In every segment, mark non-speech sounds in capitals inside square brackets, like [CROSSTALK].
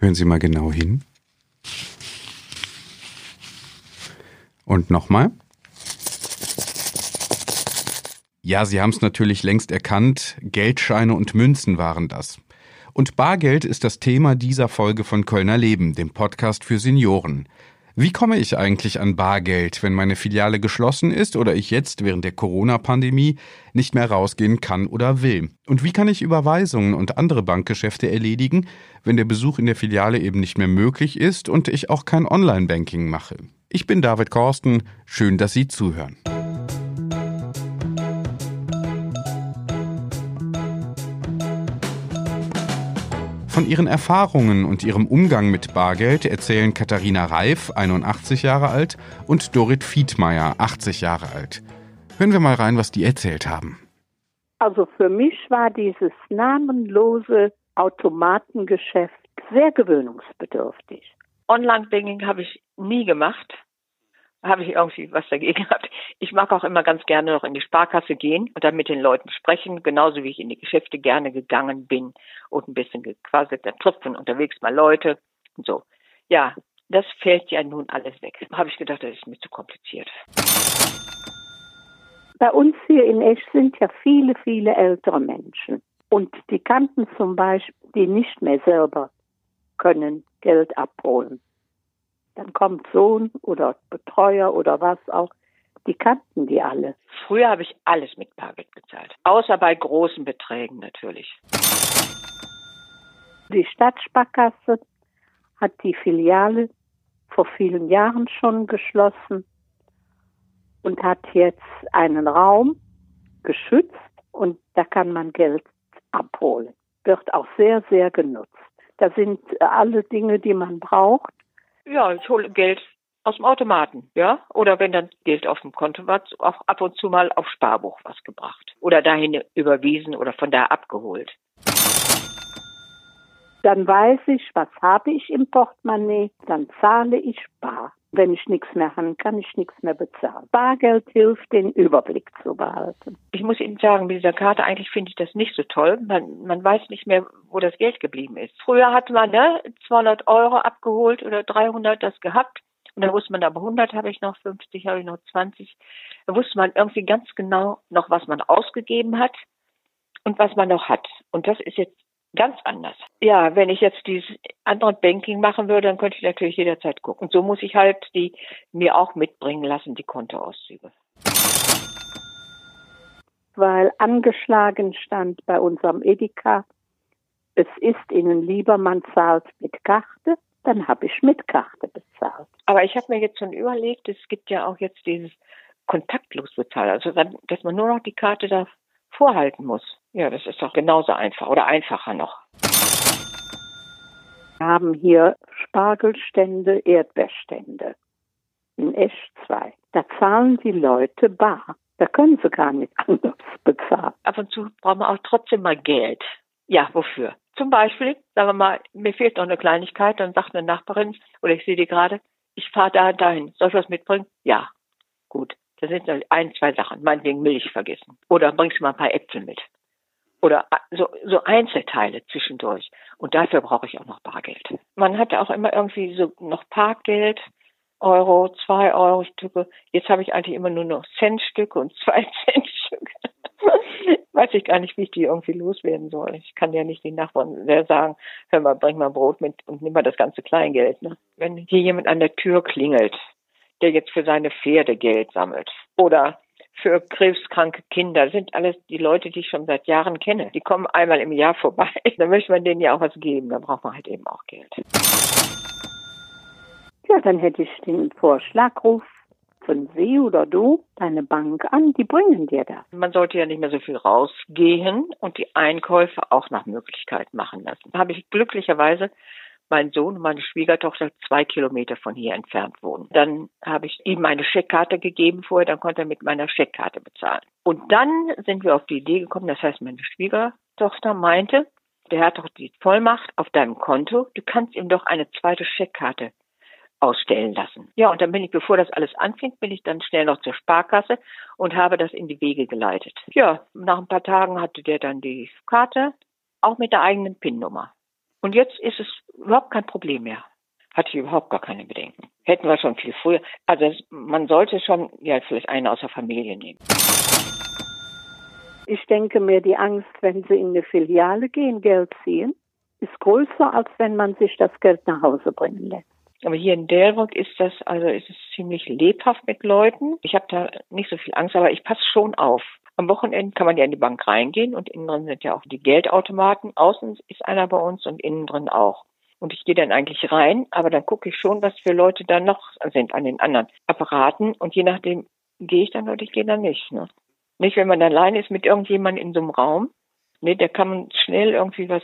Hören Sie mal genau hin. Und nochmal. Ja, Sie haben es natürlich längst erkannt, Geldscheine und Münzen waren das. Und Bargeld ist das Thema dieser Folge von Kölner Leben, dem Podcast für Senioren. Wie komme ich eigentlich an Bargeld, wenn meine Filiale geschlossen ist oder ich jetzt während der Corona-Pandemie nicht mehr rausgehen kann oder will? Und wie kann ich Überweisungen und andere Bankgeschäfte erledigen, wenn der Besuch in der Filiale eben nicht mehr möglich ist und ich auch kein Online-Banking mache? Ich bin David Korsten, schön, dass Sie zuhören. Von ihren Erfahrungen und ihrem Umgang mit Bargeld erzählen Katharina Reif, 81 Jahre alt, und Dorit Fiedmeier, 80 Jahre alt. Hören wir mal rein, was die erzählt haben. Also für mich war dieses namenlose Automatengeschäft sehr gewöhnungsbedürftig. Online-Banking habe ich nie gemacht habe ich irgendwie was dagegen gehabt. Ich mag auch immer ganz gerne noch in die Sparkasse gehen und dann mit den Leuten sprechen, genauso wie ich in die Geschäfte gerne gegangen bin und ein bisschen gequasselt. Dann trifft unterwegs mal Leute und so. Ja, das fällt ja nun alles weg. Habe ich gedacht, das ist mir zu kompliziert. Bei uns hier in Esch sind ja viele, viele ältere Menschen. Und die kannten zum Beispiel, die nicht mehr selber können Geld abholen dann kommt Sohn oder Betreuer oder was auch. Die kannten die alle. Früher habe ich alles mit Bargeld gezahlt. Außer bei großen Beträgen natürlich. Die Stadtsparkasse hat die Filiale vor vielen Jahren schon geschlossen und hat jetzt einen Raum geschützt und da kann man Geld abholen. Wird auch sehr, sehr genutzt. Da sind alle Dinge, die man braucht ja, ich hole Geld aus dem Automaten, ja. Oder wenn dann Geld auf dem Konto war, auch ab und zu mal auf Sparbuch was gebracht. Oder dahin überwiesen oder von da abgeholt. Dann weiß ich, was habe ich im Portemonnaie, dann zahle ich bar. Wenn ich nichts mehr habe, kann ich nichts mehr bezahlen. Bargeld hilft, den Überblick zu behalten. Ich muss Ihnen sagen, mit dieser Karte eigentlich finde ich das nicht so toll. Man, man weiß nicht mehr, wo das Geld geblieben ist. Früher hat man ne, 200 Euro abgeholt oder 300 das gehabt. Und dann wusste man aber 100 habe ich noch, 50 habe ich noch, 20. Da wusste man irgendwie ganz genau noch, was man ausgegeben hat und was man noch hat. Und das ist jetzt Ganz anders. Ja, wenn ich jetzt dieses andere Banking machen würde, dann könnte ich natürlich jederzeit gucken. Und so muss ich halt die mir auch mitbringen lassen, die Kontoauszüge. Weil angeschlagen stand bei unserem Edeka, es ist Ihnen lieber, man zahlt mit Karte, dann habe ich mit Karte bezahlt. Aber ich habe mir jetzt schon überlegt, es gibt ja auch jetzt dieses kontaktlos bezahlen, also dass man nur noch die Karte da vorhalten muss. Ja, das ist doch genauso einfach oder einfacher noch. Wir haben hier Spargelstände, Erdbeerstände. In Esch 2. Da zahlen die Leute bar. Da können sie gar nicht anders bezahlen. Ab und zu brauchen wir auch trotzdem mal Geld. Ja, wofür? Zum Beispiel, sagen wir mal, mir fehlt noch eine Kleinigkeit, dann sagt eine Nachbarin, oder ich sehe die gerade, ich fahre da dahin. Soll ich was mitbringen? Ja. Gut. Da sind ein, zwei Sachen. Meinetwegen Milch vergessen. Oder bringst du mal ein paar Äpfel mit. Oder so, so Einzelteile zwischendurch. Und dafür brauche ich auch noch Bargeld. Man hatte auch immer irgendwie so noch Parkgeld, Euro, zwei Euro Stücke. Jetzt habe ich eigentlich immer nur noch Centstücke und zwei [LAUGHS] Centstücke. Weiß ich gar nicht, wie ich die irgendwie loswerden soll. Ich kann ja nicht den Nachbarn sagen, hör mal, bring mal Brot mit und nimm mal das ganze Kleingeld. Ne? Wenn hier jemand an der Tür klingelt, der jetzt für seine Pferde Geld sammelt oder für krebskranke Kinder. Das sind alles die Leute, die ich schon seit Jahren kenne. Die kommen einmal im Jahr vorbei. [LAUGHS] Da möchte man denen ja auch was geben. Da braucht man halt eben auch Geld. Ja, dann hätte ich den Vorschlag, ruf von Sie oder du deine Bank an, die bringen dir das. Man sollte ja nicht mehr so viel rausgehen und die Einkäufe auch nach Möglichkeit machen lassen. Da habe ich glücklicherweise mein Sohn und meine Schwiegertochter zwei Kilometer von hier entfernt wohnen. Dann habe ich ihm meine Scheckkarte gegeben vorher, dann konnte er mit meiner Scheckkarte bezahlen. Und dann sind wir auf die Idee gekommen, das heißt, meine Schwiegertochter meinte, der hat doch die Vollmacht auf deinem Konto, du kannst ihm doch eine zweite Scheckkarte ausstellen lassen. Ja, und dann bin ich, bevor das alles anfängt, bin ich dann schnell noch zur Sparkasse und habe das in die Wege geleitet. Ja, nach ein paar Tagen hatte der dann die Karte, auch mit der eigenen PIN-Nummer. Und jetzt ist es überhaupt kein Problem mehr. Hatte ich überhaupt gar keine Bedenken. Hätten wir schon viel früher. Also man sollte schon ja vielleicht einen aus der Familie nehmen. Ich denke mir, die Angst, wenn Sie in eine Filiale gehen, Geld ziehen, ist größer, als wenn man sich das Geld nach Hause bringen lässt. Aber hier in Delbrück ist das, also ist es ziemlich lebhaft mit Leuten. Ich habe da nicht so viel Angst, aber ich passe schon auf. Am Wochenende kann man ja in die Bank reingehen und innen drin sind ja auch die Geldautomaten. Außen ist einer bei uns und innen drin auch. Und ich gehe dann eigentlich rein, aber dann gucke ich schon, was für Leute da noch sind an den anderen Apparaten. Und je nachdem gehe ich dann oder ich gehe dann nicht. Ne? Nicht, wenn man allein ist mit irgendjemandem in so einem Raum. Nee, da kann man schnell irgendwie was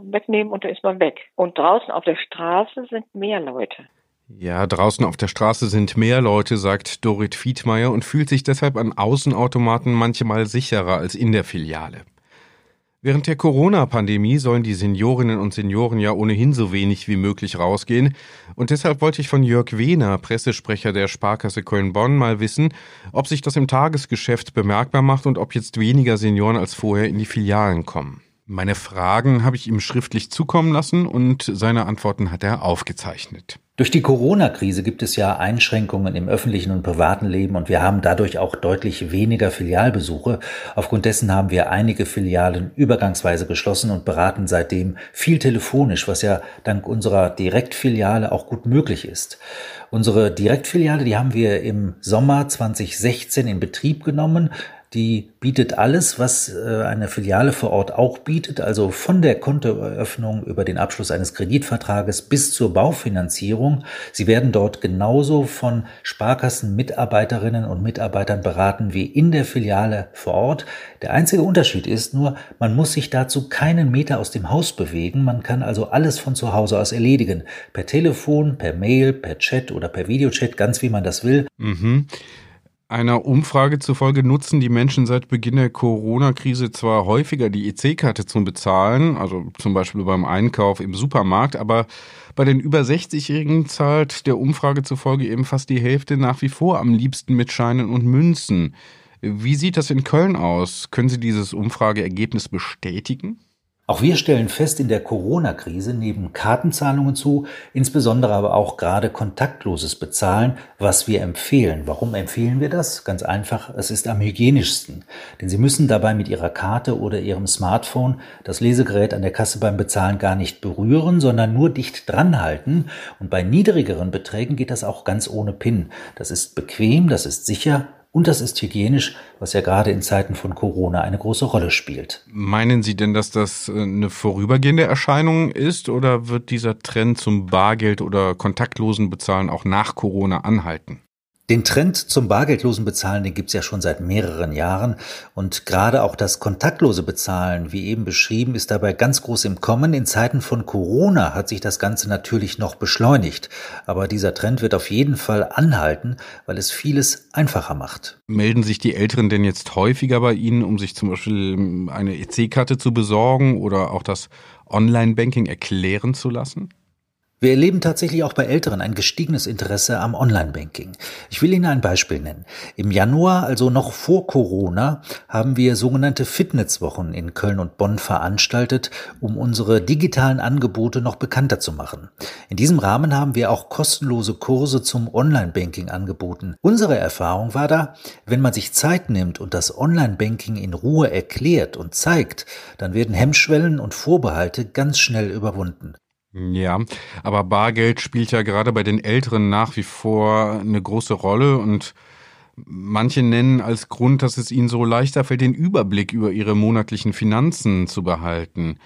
wegnehmen und da ist man weg. Und draußen auf der Straße sind mehr Leute. Ja, draußen auf der Straße sind mehr Leute, sagt Dorit Fiedmeier und fühlt sich deshalb an Außenautomaten manchmal sicherer als in der Filiale. Während der Corona-Pandemie sollen die Seniorinnen und Senioren ja ohnehin so wenig wie möglich rausgehen. Und deshalb wollte ich von Jörg Wehner, Pressesprecher der Sparkasse Köln-Bonn, mal wissen, ob sich das im Tagesgeschäft bemerkbar macht und ob jetzt weniger Senioren als vorher in die Filialen kommen. Meine Fragen habe ich ihm schriftlich zukommen lassen und seine Antworten hat er aufgezeichnet. Durch die Corona-Krise gibt es ja Einschränkungen im öffentlichen und privaten Leben und wir haben dadurch auch deutlich weniger Filialbesuche. Aufgrund dessen haben wir einige Filialen übergangsweise geschlossen und beraten seitdem viel telefonisch, was ja dank unserer Direktfiliale auch gut möglich ist. Unsere Direktfiliale, die haben wir im Sommer 2016 in Betrieb genommen. Die bietet alles, was äh, eine Filiale vor Ort auch bietet, also von der Kontoeröffnung über den Abschluss eines Kreditvertrages bis zur Baufinanzierung. Sie werden dort genauso von Sparkassen-Mitarbeiterinnen und Mitarbeitern beraten wie in der Filiale vor Ort. Der einzige Unterschied ist nur, man muss sich dazu keinen Meter aus dem Haus bewegen. Man kann also alles von zu Hause aus erledigen. Per Telefon, per Mail, per Chat oder per Videochat, ganz wie man das will. Mhm. Einer Umfrage zufolge nutzen die Menschen seit Beginn der Corona-Krise zwar häufiger die EC-Karte zum Bezahlen, also zum Beispiel beim Einkauf im Supermarkt, aber bei den über 60-Jährigen zahlt der Umfrage zufolge eben fast die Hälfte nach wie vor am liebsten mit Scheinen und Münzen. Wie sieht das in Köln aus? Können Sie dieses Umfrageergebnis bestätigen? Auch wir stellen fest, in der Corona-Krise nehmen Kartenzahlungen zu, insbesondere aber auch gerade kontaktloses Bezahlen, was wir empfehlen. Warum empfehlen wir das? Ganz einfach, es ist am hygienischsten. Denn Sie müssen dabei mit Ihrer Karte oder Ihrem Smartphone das Lesegerät an der Kasse beim Bezahlen gar nicht berühren, sondern nur dicht dran halten. Und bei niedrigeren Beträgen geht das auch ganz ohne PIN. Das ist bequem, das ist sicher und das ist hygienisch, was ja gerade in Zeiten von Corona eine große Rolle spielt. Meinen Sie denn, dass das äh, eine vorübergehende Erscheinung ist oder wird dieser Trend zum Bargeld oder kontaktlosen Bezahlen auch nach Corona anhalten? Den Trend zum bargeldlosen Bezahlen, den gibt's ja schon seit mehreren Jahren. Und gerade auch das kontaktlose Bezahlen, wie eben beschrieben, ist dabei ganz groß im Kommen. In Zeiten von Corona hat sich das Ganze natürlich noch beschleunigt. Aber dieser Trend wird auf jeden Fall anhalten, weil es vieles einfacher macht. Melden sich die Älteren denn jetzt häufiger bei Ihnen, um sich zum Beispiel eine EC-Karte zu besorgen oder auch das Online-Banking erklären zu lassen? Wir erleben tatsächlich auch bei Älteren ein gestiegenes Interesse am Online-Banking. Ich will Ihnen ein Beispiel nennen. Im Januar, also noch vor Corona, haben wir sogenannte Fitnesswochen in Köln und Bonn veranstaltet, um unsere digitalen Angebote noch bekannter zu machen. In diesem Rahmen haben wir auch kostenlose Kurse zum Online-Banking angeboten. Unsere Erfahrung war da, wenn man sich Zeit nimmt und das Online-Banking in Ruhe erklärt und zeigt, dann werden Hemmschwellen und Vorbehalte ganz schnell überwunden. Ja, aber Bargeld spielt ja gerade bei den Älteren nach wie vor eine große Rolle und Manche nennen als Grund, dass es ihnen so leichter fällt, den Überblick über ihre monatlichen Finanzen zu behalten.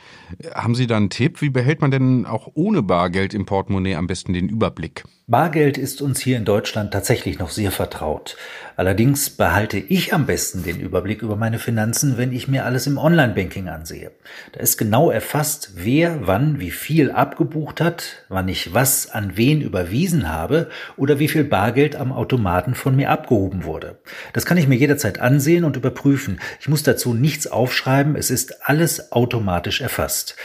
Haben Sie da einen Tipp? Wie behält man denn auch ohne Bargeld im Portemonnaie am besten den Überblick? Bargeld ist uns hier in Deutschland tatsächlich noch sehr vertraut. Allerdings behalte ich am besten den Überblick über meine Finanzen, wenn ich mir alles im Online-Banking ansehe. Da ist genau erfasst, wer wann wie viel abgebucht hat, wann ich was an wen überwiesen habe oder wie viel Bargeld am Automaten von mir abgehoben wurde. Das kann ich mir jederzeit ansehen und überprüfen. Ich muss dazu nichts aufschreiben, es ist alles automatisch erfasst.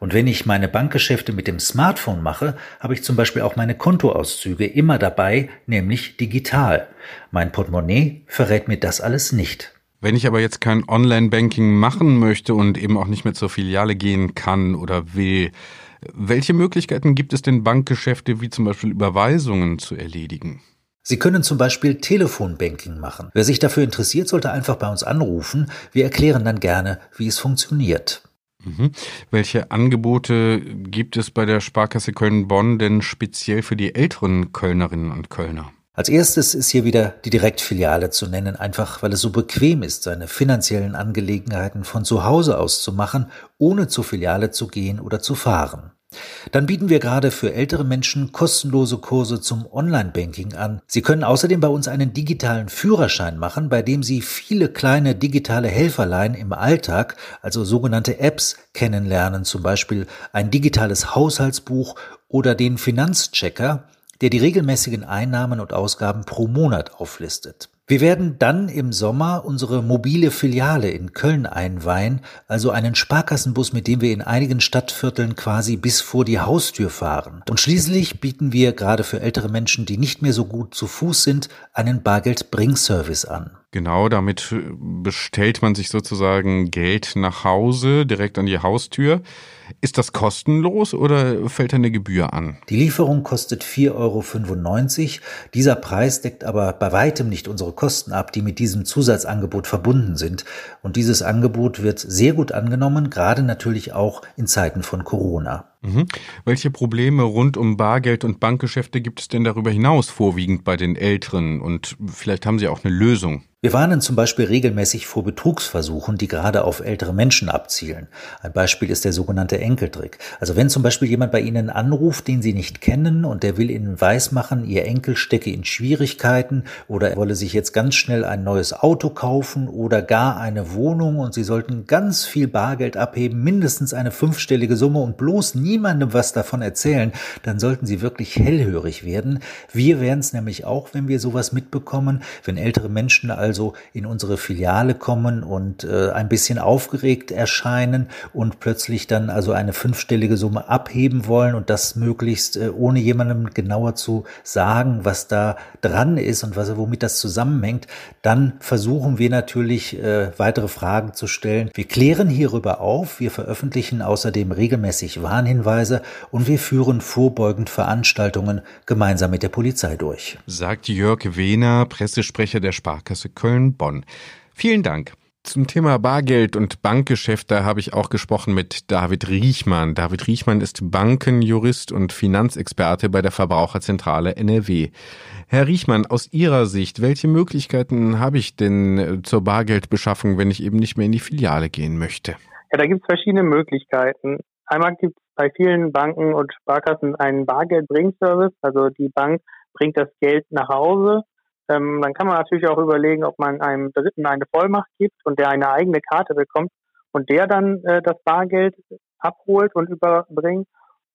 Und wenn ich meine Bankgeschäfte mit dem Smartphone mache, habe ich zum Beispiel auch meine Kontoauszüge immer dabei, nämlich digital. Mein Portemonnaie verrät mir das alles nicht. Wenn ich aber jetzt kein Online-Banking machen möchte und eben auch nicht mehr zur Filiale gehen kann oder will, welche Möglichkeiten gibt es denn Bankgeschäfte wie zum Beispiel Überweisungen zu erledigen? Sie können zum Beispiel Telefonbanking machen. Wer sich dafür interessiert, sollte einfach bei uns anrufen. Wir erklären dann gerne, wie es funktioniert. Mhm. Welche Angebote gibt es bei der Sparkasse Köln-Bonn denn speziell für die älteren Kölnerinnen und Kölner? Als erstes ist hier wieder die Direktfiliale zu nennen, einfach weil es so bequem ist, seine finanziellen Angelegenheiten von zu Hause aus zu machen, ohne zur Filiale zu gehen oder zu fahren. Dann bieten wir gerade für ältere Menschen kostenlose Kurse zum Online-Banking an. Sie können außerdem bei uns einen digitalen Führerschein machen, bei dem Sie viele kleine digitale Helferlein im Alltag, also sogenannte Apps, kennenlernen, zum Beispiel ein digitales Haushaltsbuch oder den Finanzchecker, der die regelmäßigen Einnahmen und Ausgaben pro Monat auflistet. Wir werden dann im Sommer unsere mobile Filiale in Köln einweihen, also einen Sparkassenbus, mit dem wir in einigen Stadtvierteln quasi bis vor die Haustür fahren. Und schließlich bieten wir gerade für ältere Menschen, die nicht mehr so gut zu Fuß sind, einen Bargeldbringservice an. Genau, damit bestellt man sich sozusagen Geld nach Hause, direkt an die Haustür. Ist das kostenlos oder fällt eine Gebühr an? Die Lieferung kostet 4,95 Euro. Dieser Preis deckt aber bei weitem nicht unsere Kosten ab, die mit diesem Zusatzangebot verbunden sind. Und dieses Angebot wird sehr gut angenommen, gerade natürlich auch in Zeiten von Corona. Mhm. Welche Probleme rund um Bargeld und Bankgeschäfte gibt es denn darüber hinaus vorwiegend bei den Älteren? Und vielleicht haben Sie auch eine Lösung. Wir warnen zum Beispiel regelmäßig vor Betrugsversuchen, die gerade auf ältere Menschen abzielen. Ein Beispiel ist der sogenannte Enkeltrick. Also wenn zum Beispiel jemand bei Ihnen anruft, den Sie nicht kennen und der will Ihnen weismachen, Ihr Enkel stecke in Schwierigkeiten oder er wolle sich jetzt ganz schnell ein neues Auto kaufen oder gar eine Wohnung und Sie sollten ganz viel Bargeld abheben, mindestens eine fünfstellige Summe und bloß niemandem was davon erzählen, dann sollten Sie wirklich hellhörig werden. Wir wären es nämlich auch, wenn wir sowas mitbekommen, wenn ältere Menschen also in unsere Filiale kommen und äh, ein bisschen aufgeregt erscheinen und plötzlich dann also eine fünfstellige Summe abheben wollen und das möglichst äh, ohne jemandem genauer zu sagen, was da dran ist und was womit das zusammenhängt, dann versuchen wir natürlich äh, weitere Fragen zu stellen. Wir klären hierüber auf, wir veröffentlichen außerdem regelmäßig Warnhinweise und wir führen vorbeugend Veranstaltungen gemeinsam mit der Polizei durch. Sagt Jörg Wehner, Pressesprecher der Sparkasse Köln-Bonn. Vielen Dank. Zum Thema Bargeld und Bankgeschäfte habe ich auch gesprochen mit David Riechmann. David Riechmann ist Bankenjurist und Finanzexperte bei der Verbraucherzentrale NRW. Herr Riechmann, aus Ihrer Sicht, welche Möglichkeiten habe ich denn äh, zur Bargeldbeschaffung, wenn ich eben nicht mehr in die Filiale gehen möchte? Ja, da gibt es verschiedene Möglichkeiten. Einmal gibt es bei vielen Banken und Sparkassen einen Bargeldbringservice. Also die Bank bringt das Geld nach Hause ähm, dann kann man natürlich auch überlegen, ob man einem Dritten eine Vollmacht gibt und der eine eigene Karte bekommt und der dann äh, das Bargeld abholt und überbringt.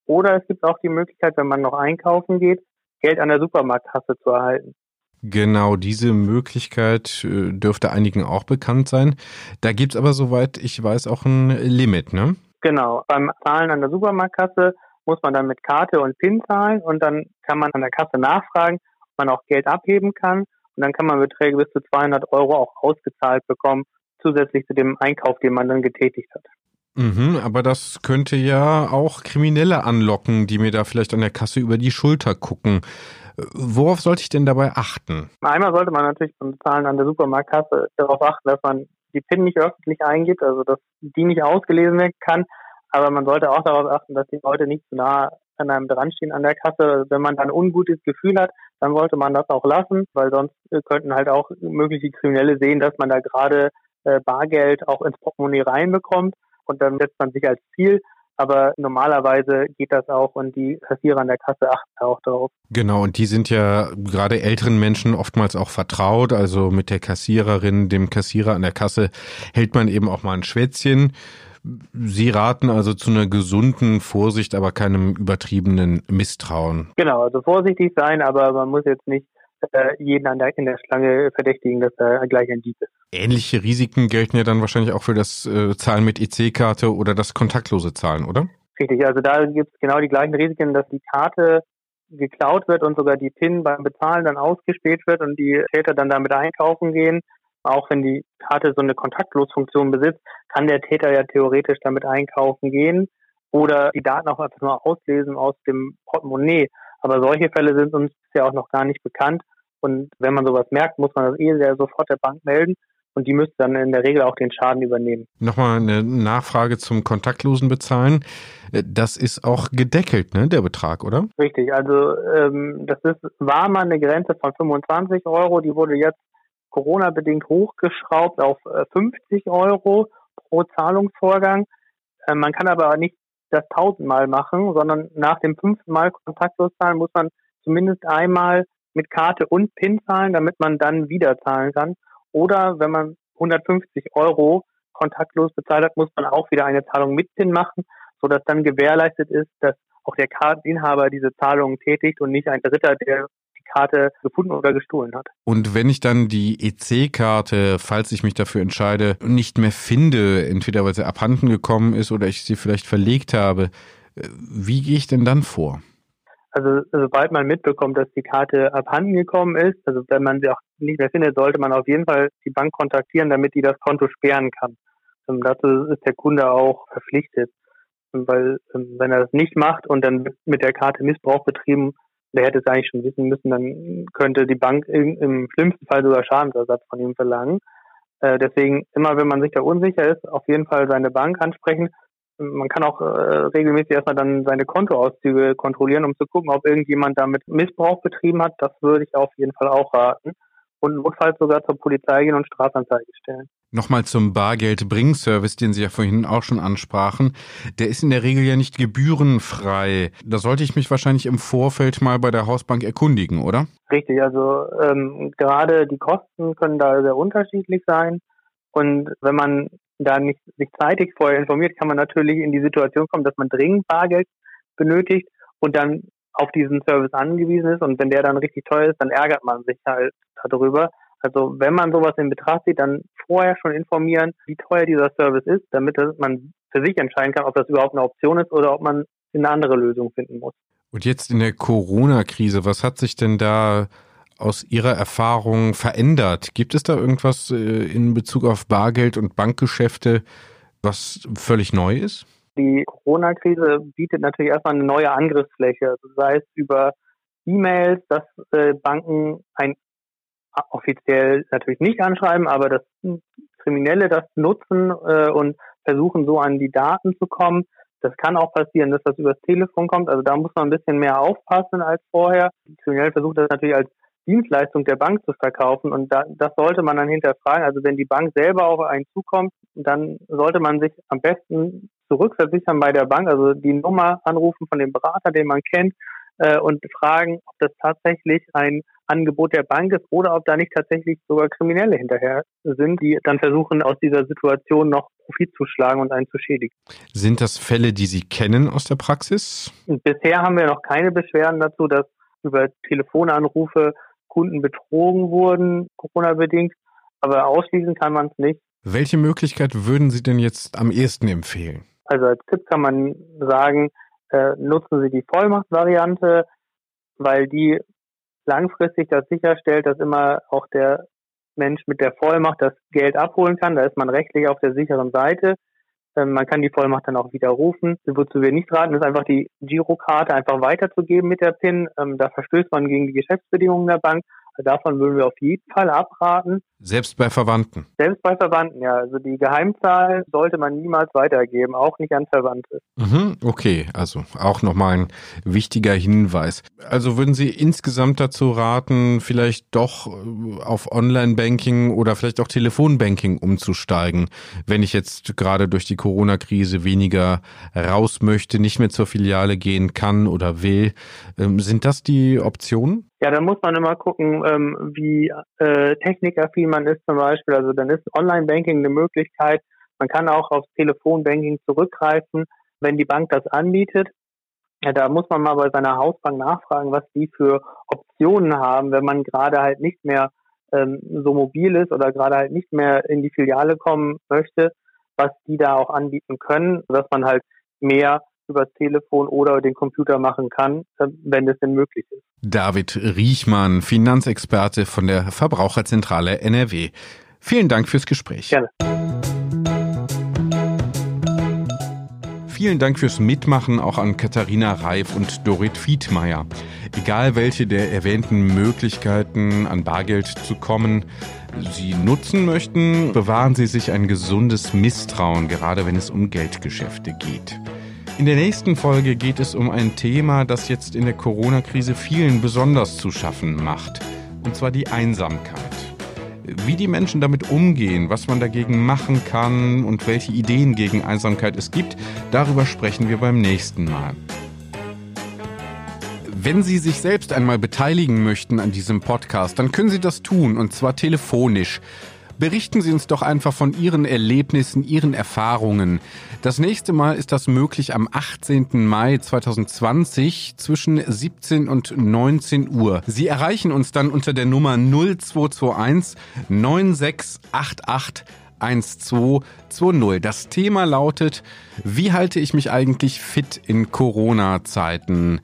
Oder es gibt auch die Möglichkeit, wenn man noch einkaufen geht, Geld an der Supermarktkasse zu erhalten. Genau, diese Möglichkeit äh, dürfte einigen auch bekannt sein. Da gibt's aber, soweit ich weiß, auch ein Limit, ne? Genau. Beim Zahlen an der Supermarktkasse muss man dann mit Karte und PIN zahlen und dann kann man an der Kasse nachfragen, man auch Geld abheben kann und dann kann man Beträge bis zu 200 Euro auch ausgezahlt bekommen, zusätzlich zu dem Einkauf, den man dann getätigt hat. Mhm, aber das könnte ja auch Kriminelle anlocken, die mir da vielleicht an der Kasse über die Schulter gucken. Worauf sollte ich denn dabei achten? Einmal sollte man natürlich beim Zahlen an der Supermarktkasse darauf achten, dass man die PIN nicht öffentlich eingibt, also dass die nicht ausgelesen werden kann. Aber man sollte auch darauf achten, dass die Leute nicht zu nah an einem dranstehen an der Kasse. Wenn man dann ein ungutes Gefühl hat, dann sollte man das auch lassen, weil sonst äh, könnten halt auch mögliche Kriminelle sehen, dass man da gerade äh, Bargeld auch ins Portemonnaie reinbekommt und dann setzt man sich als Ziel. Aber normalerweise geht das auch und die Kassierer an der Kasse achten auch darauf. Genau, und die sind ja gerade älteren Menschen oftmals auch vertraut. Also mit der Kassiererin, dem Kassierer an der Kasse hält man eben auch mal ein Schwätzchen. Sie raten also zu einer gesunden Vorsicht, aber keinem übertriebenen Misstrauen. Genau, also vorsichtig sein, aber man muss jetzt nicht äh, jeden an der, in der Schlange verdächtigen, dass er gleich ein Dieb ist. Ähnliche Risiken gelten ja dann wahrscheinlich auch für das äh, Zahlen mit EC-Karte oder das kontaktlose Zahlen, oder? Richtig, also da gibt es genau die gleichen Risiken, dass die Karte geklaut wird und sogar die PIN beim Bezahlen dann ausgespäht wird und die Täter dann damit einkaufen gehen. Auch wenn die Karte so eine Kontaktlosfunktion besitzt, kann der Täter ja theoretisch damit einkaufen gehen oder die Daten auch einfach nur auslesen aus dem Portemonnaie. Aber solche Fälle sind uns ja auch noch gar nicht bekannt. Und wenn man sowas merkt, muss man das eh sehr sofort der Bank melden und die müsste dann in der Regel auch den Schaden übernehmen. Nochmal eine Nachfrage zum kontaktlosen Bezahlen. Das ist auch gedeckelt, ne, der Betrag, oder? Richtig, also ähm, das ist, war mal eine Grenze von 25 Euro, die wurde jetzt Corona-bedingt hochgeschraubt auf 50 äh, Euro pro Zahlungsvorgang. Äh, man kann aber nicht das tausendmal machen, sondern nach dem fünften Mal kontaktlos zahlen muss man zumindest einmal mit Karte und PIN zahlen, damit man dann wieder zahlen kann. Oder wenn man 150 Euro kontaktlos bezahlt hat, muss man auch wieder eine Zahlung mit PIN machen, sodass dann gewährleistet ist, dass auch der Karteninhaber diese Zahlungen tätigt und nicht ein Dritter, der die Karte gefunden oder gestohlen hat. Und wenn ich dann die EC-Karte, falls ich mich dafür entscheide, nicht mehr finde, entweder weil sie abhanden gekommen ist oder ich sie vielleicht verlegt habe, äh, wie gehe ich denn dann vor? Also sobald man mitbekommt, dass die Karte abhanden gekommen ist, also wenn man sie auch nicht mehr findet, sollte man auf jeden Fall die Bank kontaktieren, damit die das Konto sperren kann. Und dazu ist der Kunde auch verpflichtet. Weil ähm, wenn er das nicht macht und dann mit der Karte Missbrauch betrieben, der hätte es eigentlich schon wissen müssen, dann könnte die Bank im schlimmsten Fall sogar Schadensersatz von ihm verlangen. Äh, deswegen immer, wenn man sich da unsicher ist, auf jeden Fall seine Bank ansprechen man kann auch äh, regelmäßig erstmal dann seine Kontoauszüge kontrollieren, um zu gucken, ob irgendjemand damit Missbrauch betrieben hat. Das würde ich auf jeden Fall auch raten. Und notfalls sogar zur Polizei gehen und Strafanzeige stellen. Nochmal zum Bargeldbringservice, den Sie ja vorhin auch schon ansprachen. Der ist in der Regel ja nicht gebührenfrei. Da sollte ich mich wahrscheinlich im Vorfeld mal bei der Hausbank erkundigen, oder? Richtig, also ähm, gerade die Kosten können da sehr unterschiedlich sein. Und wenn man da nicht sich zeitig vorher informiert, kann man natürlich in die Situation kommen, dass man dringend Bargeld benötigt und dann auf diesen Service angewiesen ist. Und wenn der dann richtig teuer ist, dann ärgert man sich halt darüber. Also wenn man sowas in Betracht zieht, dann vorher schon informieren, wie teuer dieser Service ist, damit man für sich entscheiden kann, ob das überhaupt eine Option ist oder ob man eine andere Lösung finden muss. Und jetzt in der Corona-Krise, was hat sich denn da aus Ihrer Erfahrung verändert? Gibt es da irgendwas äh, in Bezug auf Bargeld und Bankgeschäfte, was völlig neu ist? Die Corona-Krise bietet natürlich erstmal eine neue Angriffsfläche, also sei es über E-Mails, dass äh, Banken ein offiziell natürlich nicht anschreiben, aber dass Kriminelle das nutzen äh, und versuchen so an die Daten zu kommen. Das kann auch passieren, dass das übers Telefon kommt. Also da muss man ein bisschen mehr aufpassen als vorher. Die Kriminelle versuchen das natürlich als Dienstleistung der Bank zu verkaufen. Und da, das sollte man dann hinterfragen. Also wenn die Bank selber auf einen zukommt, dann sollte man sich am besten zurückversichern bei der Bank, also die Nummer anrufen von dem Berater, den man kennt, äh, und fragen, ob das tatsächlich ein Angebot der Bank ist oder ob da nicht tatsächlich sogar Kriminelle hinterher sind, die dann versuchen, aus dieser Situation noch Profit zu schlagen und einen zu schädigen. Sind das Fälle, die Sie kennen aus der Praxis? Bisher haben wir noch keine Beschwerden dazu, dass über Telefonanrufe Kunden betrogen wurden, Corona-bedingt. Aber ausschließen kann man es nicht. Welche Möglichkeit würden Sie denn jetzt am ehesten empfehlen? Also als Tipp kann man sagen, äh, nutzen Sie die Vollmachtvariante, weil die langfristig das sicherstellt, dass immer auch der Mensch mit der Vollmacht das Geld abholen kann. Da ist man rechtlich auf der sicheren Seite. Ähm, man kann die Vollmacht dann auch widerrufen. Wozu wir nicht raten, ist einfach die Girokarte einfach weiterzugeben mit der PIN. Ähm, da verstößt man gegen die Geschäftsbedingungen der Bank. Davon würden wir auf jeden Fall abraten. Selbst bei Verwandten? Selbst bei Verwandten, ja. Also die Geheimzahl sollte man niemals weitergeben, auch nicht an Verwandte. Mhm, okay, also auch nochmal ein wichtiger Hinweis. Also würden Sie insgesamt dazu raten, vielleicht doch äh, auf Online-Banking oder vielleicht auch Telefonbanking umzusteigen, wenn ich jetzt gerade durch die Corona-Krise weniger raus möchte, nicht mehr zur Filiale gehen kann oder will. Ähm, sind das die Optionen? Ja, dann muss man immer gucken, ähm, wie äh, technikaffin man ist zum Beispiel. Also dann ist Online-Banking eine Möglichkeit. Man kann auch aufs Telefonbanking zurückgreifen, wenn die Bank das anbietet. Ja, da muss man mal bei seiner Hausbank nachfragen, was die für Optionen haben, wenn man gerade halt nicht mehr ähm, so mobil ist oder gerade halt nicht mehr in die Filiale kommen möchte, was die da auch anbieten können, dass man halt mehr übers Telefon oder den Computer machen kann, äh, wenn es denn möglich ist. David Riechmann, Finanzexperte von der Verbraucherzentrale NRW. Vielen Dank fürs Gespräch. Gerne. Vielen Dank fürs Mitmachen auch an Katharina Reif und Dorit Fiedmeier. Egal welche der erwähnten Möglichkeiten an Bargeld zu kommen, Sie nutzen möchten, bewahren Sie sich ein gesundes Misstrauen, gerade wenn es um Geldgeschäfte geht. In der nächsten Folge geht es um ein Thema, das jetzt in der Corona-Krise vielen besonders zu schaffen macht, und zwar die Einsamkeit. Wie die Menschen damit umgehen, was man dagegen machen kann und welche Ideen gegen Einsamkeit es gibt, darüber sprechen wir beim nächsten Mal. Wenn Sie sich selbst einmal beteiligen möchten an diesem Podcast, dann können Sie das tun, und zwar telefonisch. Berichten Sie uns doch einfach von Ihren Erlebnissen, Ihren Erfahrungen. Das nächste Mal ist das möglich am 18. Mai 2020 zwischen 17 und 19 Uhr. Sie erreichen uns dann unter der Nummer 0221 9688 1220. Das Thema lautet, wie halte ich mich eigentlich fit in Corona-Zeiten?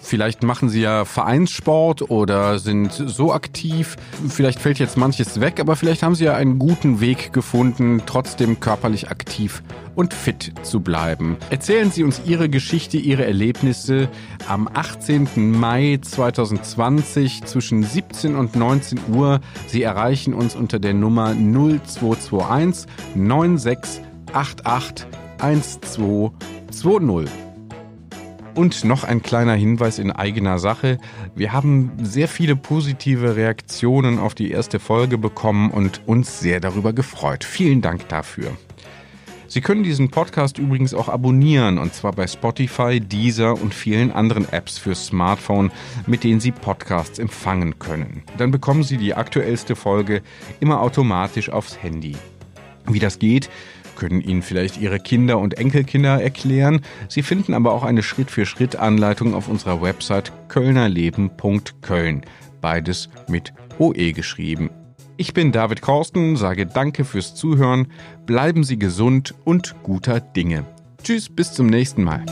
Vielleicht machen sie ja Vereinssport oder sind so aktiv. Vielleicht fällt jetzt manches weg, aber vielleicht haben sie ja einen guten Weg gefunden, trotzdem körperlich aktiv und fit zu bleiben. Erzählen Sie uns Ihre Geschichte, Ihre Erlebnisse am 18. Mai 2020 zwischen 17 und 19 Uhr. Sie erreichen uns unter der Nummer 0221 9688 1220. Und noch ein kleiner Hinweis in eigener Sache. Wir haben sehr viele positive Reaktionen auf die erste Folge bekommen und uns sehr darüber gefreut. Vielen Dank dafür. Sie können diesen Podcast übrigens auch abonnieren, und zwar bei Spotify, Deezer und vielen anderen Apps für Smartphone, mit denen Sie Podcasts empfangen können. Dann bekommen Sie die aktuellste Folge immer automatisch aufs Handy. Wie das geht, können Ihnen vielleicht Ihre Kinder und Enkelkinder erklären. Sie finden aber auch eine Schritt-für-Schritt-Anleitung auf unserer Website kölnerleben.köln. Beides mit OE geschrieben. Ich bin David Korsten, sage Danke fürs Zuhören, bleiben Sie gesund und guter Dinge. Tschüss, bis zum nächsten Mal.